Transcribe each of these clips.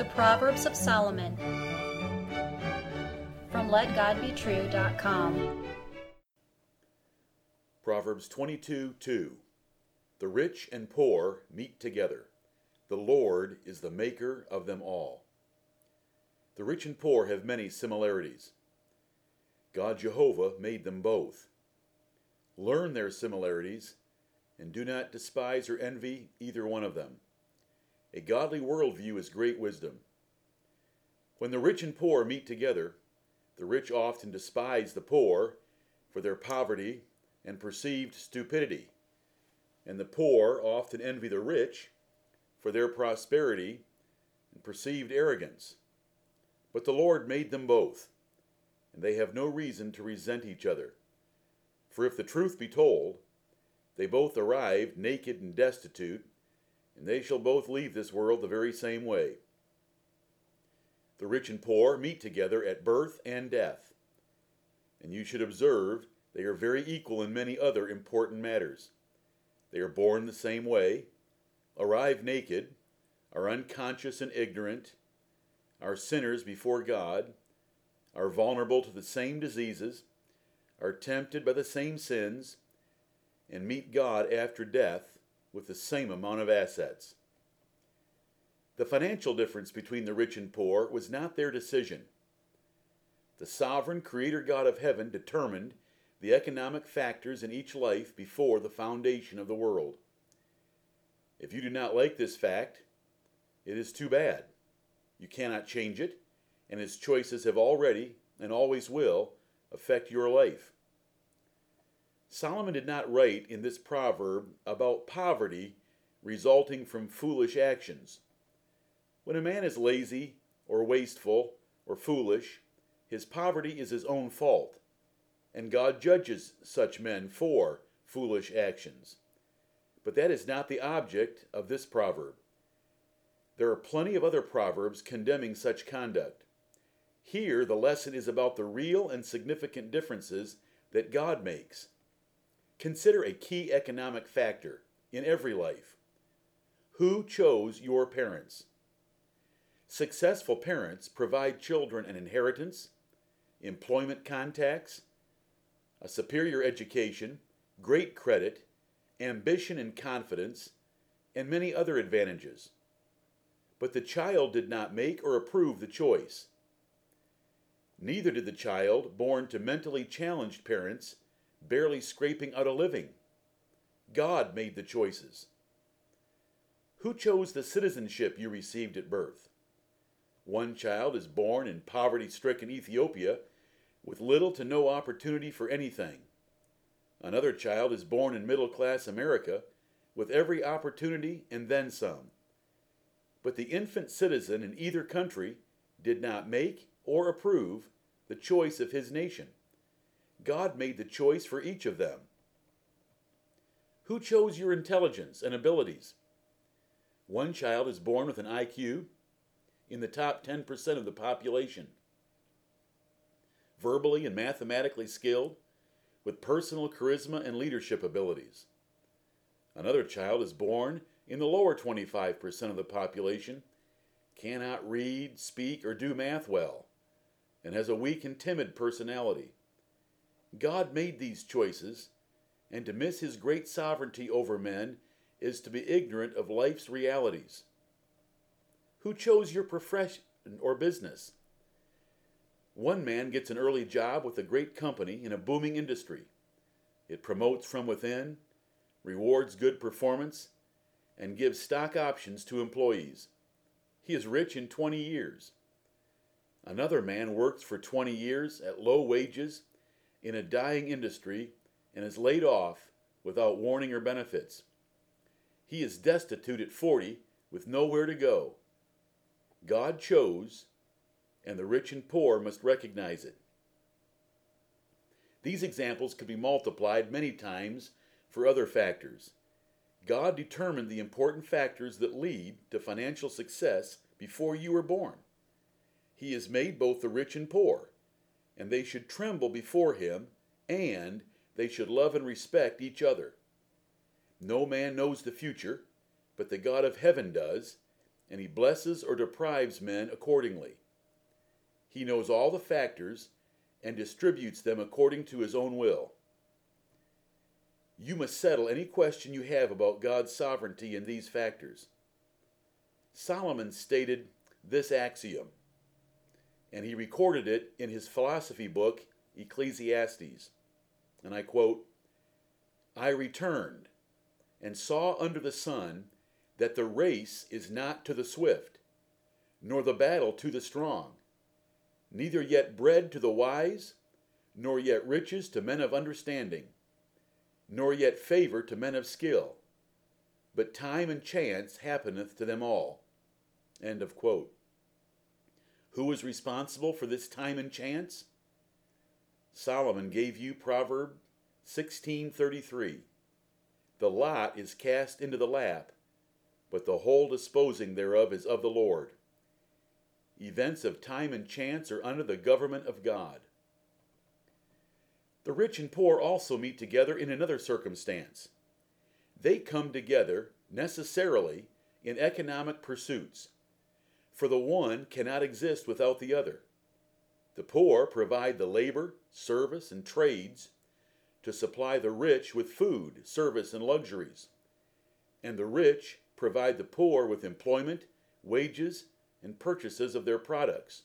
The Proverbs of Solomon from LetGodBetrue.com. Proverbs 22 2 The rich and poor meet together. The Lord is the maker of them all. The rich and poor have many similarities. God Jehovah made them both. Learn their similarities and do not despise or envy either one of them. A godly worldview is great wisdom. When the rich and poor meet together, the rich often despise the poor for their poverty and perceived stupidity, and the poor often envy the rich for their prosperity and perceived arrogance. But the Lord made them both, and they have no reason to resent each other. For if the truth be told, they both arrived naked and destitute, and they shall both leave this world the very same way. The rich and poor meet together at birth and death. And you should observe they are very equal in many other important matters. They are born the same way, arrive naked, are unconscious and ignorant, are sinners before God, are vulnerable to the same diseases, are tempted by the same sins, and meet God after death with the same amount of assets. The financial difference between the rich and poor was not their decision. The sovereign creator God of heaven determined the economic factors in each life before the foundation of the world. If you do not like this fact, it is too bad. You cannot change it, and its choices have already and always will affect your life. Solomon did not write in this proverb about poverty resulting from foolish actions. When a man is lazy or wasteful or foolish, his poverty is his own fault, and God judges such men for foolish actions. But that is not the object of this proverb. There are plenty of other proverbs condemning such conduct. Here, the lesson is about the real and significant differences that God makes. Consider a key economic factor in every life. Who chose your parents? Successful parents provide children an inheritance, employment contacts, a superior education, great credit, ambition and confidence, and many other advantages. But the child did not make or approve the choice. Neither did the child born to mentally challenged parents barely scraping out a living. God made the choices. Who chose the citizenship you received at birth? One child is born in poverty stricken Ethiopia with little to no opportunity for anything. Another child is born in middle class America with every opportunity and then some. But the infant citizen in either country did not make or approve the choice of his nation. God made the choice for each of them. Who chose your intelligence and abilities? One child is born with an IQ in the top 10% of the population. Verbally and mathematically skilled, with personal charisma and leadership abilities. Another child is born in the lower 25% of the population, cannot read, speak, or do math well, and has a weak and timid personality. God made these choices, and to miss his great sovereignty over men is to be ignorant of life's realities. Who chose your profession or business? One man gets an early job with a great company in a booming industry. It promotes from within, rewards good performance, and gives stock options to employees. He is rich in 20 years. Another man works for 20 years at low wages in a dying industry and is laid off without warning or benefits. He is destitute at 40 with nowhere to go. God chose, and the rich and poor must recognize it. These examples could be multiplied many times for other factors. God determined the important factors that lead to financial success before you were born. He has made both the rich and poor, and they should tremble before him, and they should love and respect each other. No man knows the future, but the God of heaven does, and he blesses or deprives men accordingly. He knows all the factors and distributes them according to his own will. You must settle any question you have about God's sovereignty in these factors. Solomon stated this axiom, and he recorded it in his philosophy book, Ecclesiastes. And I quote I returned and saw under the sun that the race is not to the swift, nor the battle to the strong, neither yet bread to the wise, nor yet riches to men of understanding, nor yet favor to men of skill, but time and chance happeneth to them all. End of quote. Who is responsible for this time and chance? Solomon gave you Proverb 16:33. The lot is cast into the lap, but the whole disposing thereof is of the Lord. Events of time and chance are under the government of God. The rich and poor also meet together in another circumstance. They come together necessarily in economic pursuits, for the one cannot exist without the other. The poor provide the labor, service, and trades to supply the rich with food, service, and luxuries, and the rich provide the poor with employment, wages, and purchases of their products.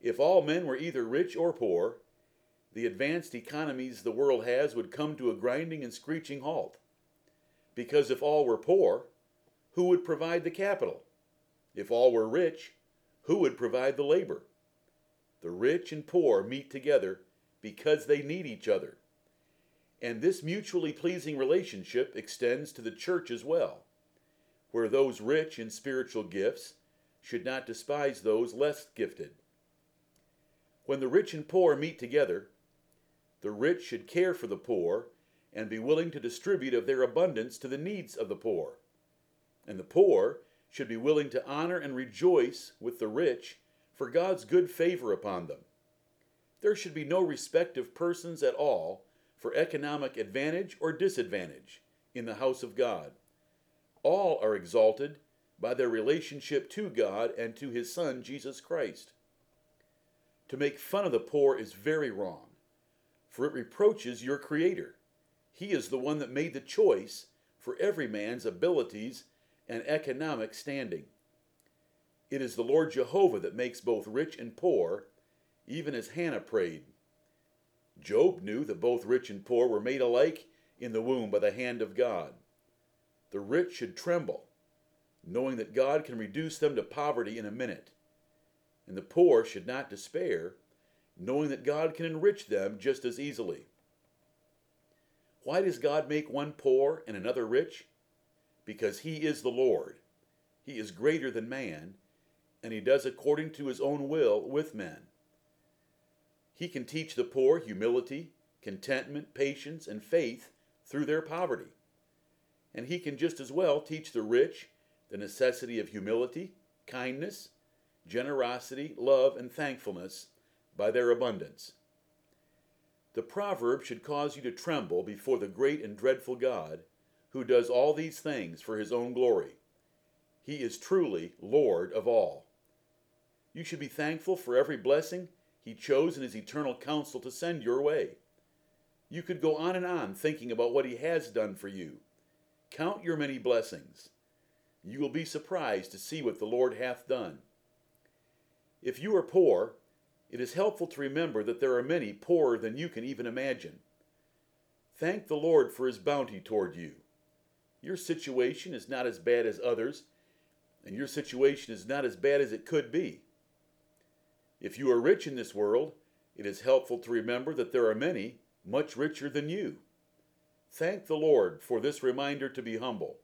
If all men were either rich or poor, the advanced economies the world has would come to a grinding and screeching halt. Because if all were poor, who would provide the capital? If all were rich, who would provide the labor? The rich and poor meet together because they need each other. And this mutually pleasing relationship extends to the church as well, where those rich in spiritual gifts should not despise those less gifted. When the rich and poor meet together, the rich should care for the poor and be willing to distribute of their abundance to the needs of the poor. And the poor should be willing to honor and rejoice with the rich for God's good favor upon them. There should be no respect of persons at all for economic advantage or disadvantage in the house of God. All are exalted by their relationship to God and to His Son, Jesus Christ. To make fun of the poor is very wrong, for it reproaches your Creator. He is the one that made the choice for every man's abilities and economic standing. It is the Lord Jehovah that makes both rich and poor, even as Hannah prayed. Job knew that both rich and poor were made alike in the womb by the hand of God. The rich should tremble knowing that God can reduce them to poverty in a minute. And the poor should not despair, knowing that God can enrich them just as easily. Why does God make one poor and another rich? Because he is the Lord. He is greater than man, and he does according to his own will with men. He can teach the poor humility, contentment, patience, and faith through their poverty. And he can just as well teach the rich the necessity of humility, kindness, generosity, love, and thankfulness by their abundance. The proverb should cause you to tremble before the great and dreadful God, who does all these things for his own glory. He is truly Lord of all. You should be thankful for every blessing he chose in his eternal counsel to send your way. You could go on and on thinking about what he has done for you. Count your many blessings you will be surprised to see what the Lord hath done. If you are poor, it is helpful to remember that there are many poorer than you can even imagine. Thank the Lord for his bounty toward you. Your situation is not as bad as others, and your situation is not as bad as it could be. If you are rich in this world, it is helpful to remember that there are many much richer than you. Thank the Lord for this reminder to be humble.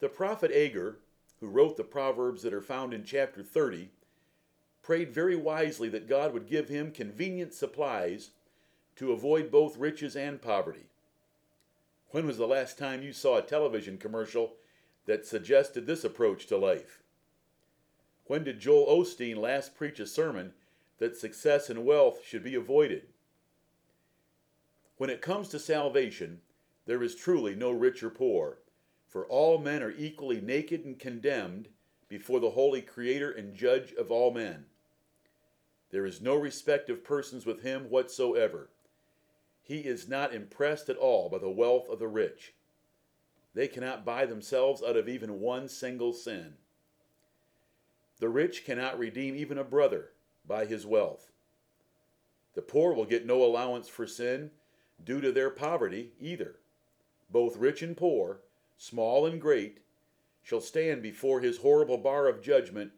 The prophet Agur, who wrote the Proverbs that are found in chapter 30, prayed very wisely that God would give him convenient supplies to avoid both riches and poverty. When was the last time you saw a television commercial that suggested this approach to life? When did Joel Osteen last preach a sermon that success and wealth should be avoided? When it comes to salvation, there is truly no rich or poor, For all men are equally naked and condemned before the holy Creator and Judge of all men. There is no respect of persons with him whatsoever. He is not impressed at all by the wealth of the rich. They cannot buy themselves out of even one single sin. The rich cannot redeem even a brother by his wealth. The poor will get no allowance for sin due to their poverty either. Both rich and poor, small and great, shall stand before his horrible bar of judgment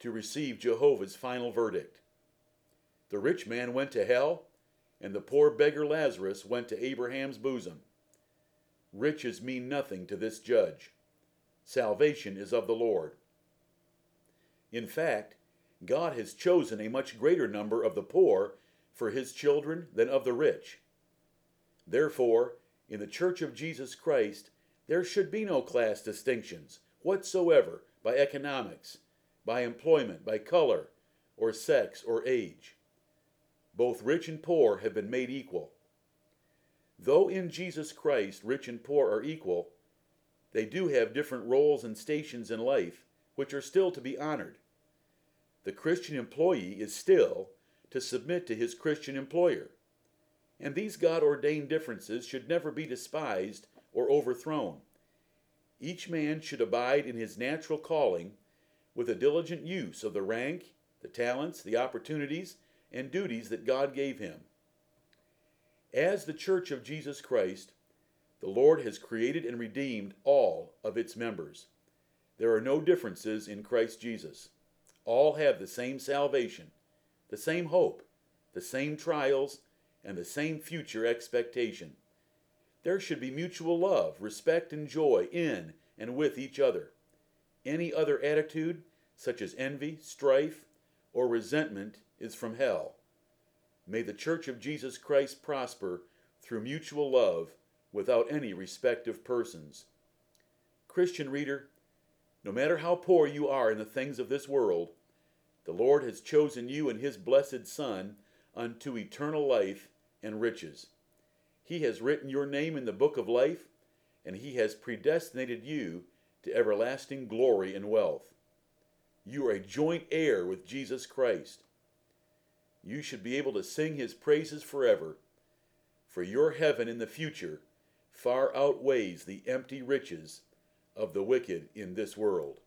to receive Jehovah's final verdict. The rich man went to hell, and the poor beggar Lazarus went to Abraham's bosom. Riches mean nothing to this judge. Salvation is of the Lord. In fact, God has chosen a much greater number of the poor for his children than of the rich. Therefore, in the Church of Jesus Christ, there should be no class distinctions whatsoever by economics, by employment, by color, or sex, or age. Both rich and poor have been made equal. Though in Jesus Christ rich and poor are equal, they do have different roles and stations in life which are still to be honored. The Christian employee is still to submit to his Christian employer. And these God ordained differences should never be despised or overthrown. Each man should abide in his natural calling with a diligent use of the rank, the talents, the opportunities, and duties that God gave him. As the Church of Jesus Christ, the Lord has created and redeemed all of its members. There are no differences in Christ Jesus. All have the same salvation, the same hope, the same trials, and the same future expectation. There should be mutual love, respect, and joy in and with each other. Any other attitude, such as envy, strife, or resentment, is from hell. May the Church of Jesus Christ prosper through mutual love without any respect of persons. Christian reader, no matter how poor you are in the things of this world, the Lord has chosen you and his blessed Son unto eternal life and riches. He has written your name in the book of life, and he has predestinated you to everlasting glory and wealth. You are a joint heir with Jesus Christ. You should be able to sing his praises forever, for your heaven in the future far outweighs the empty riches of the wicked in this world.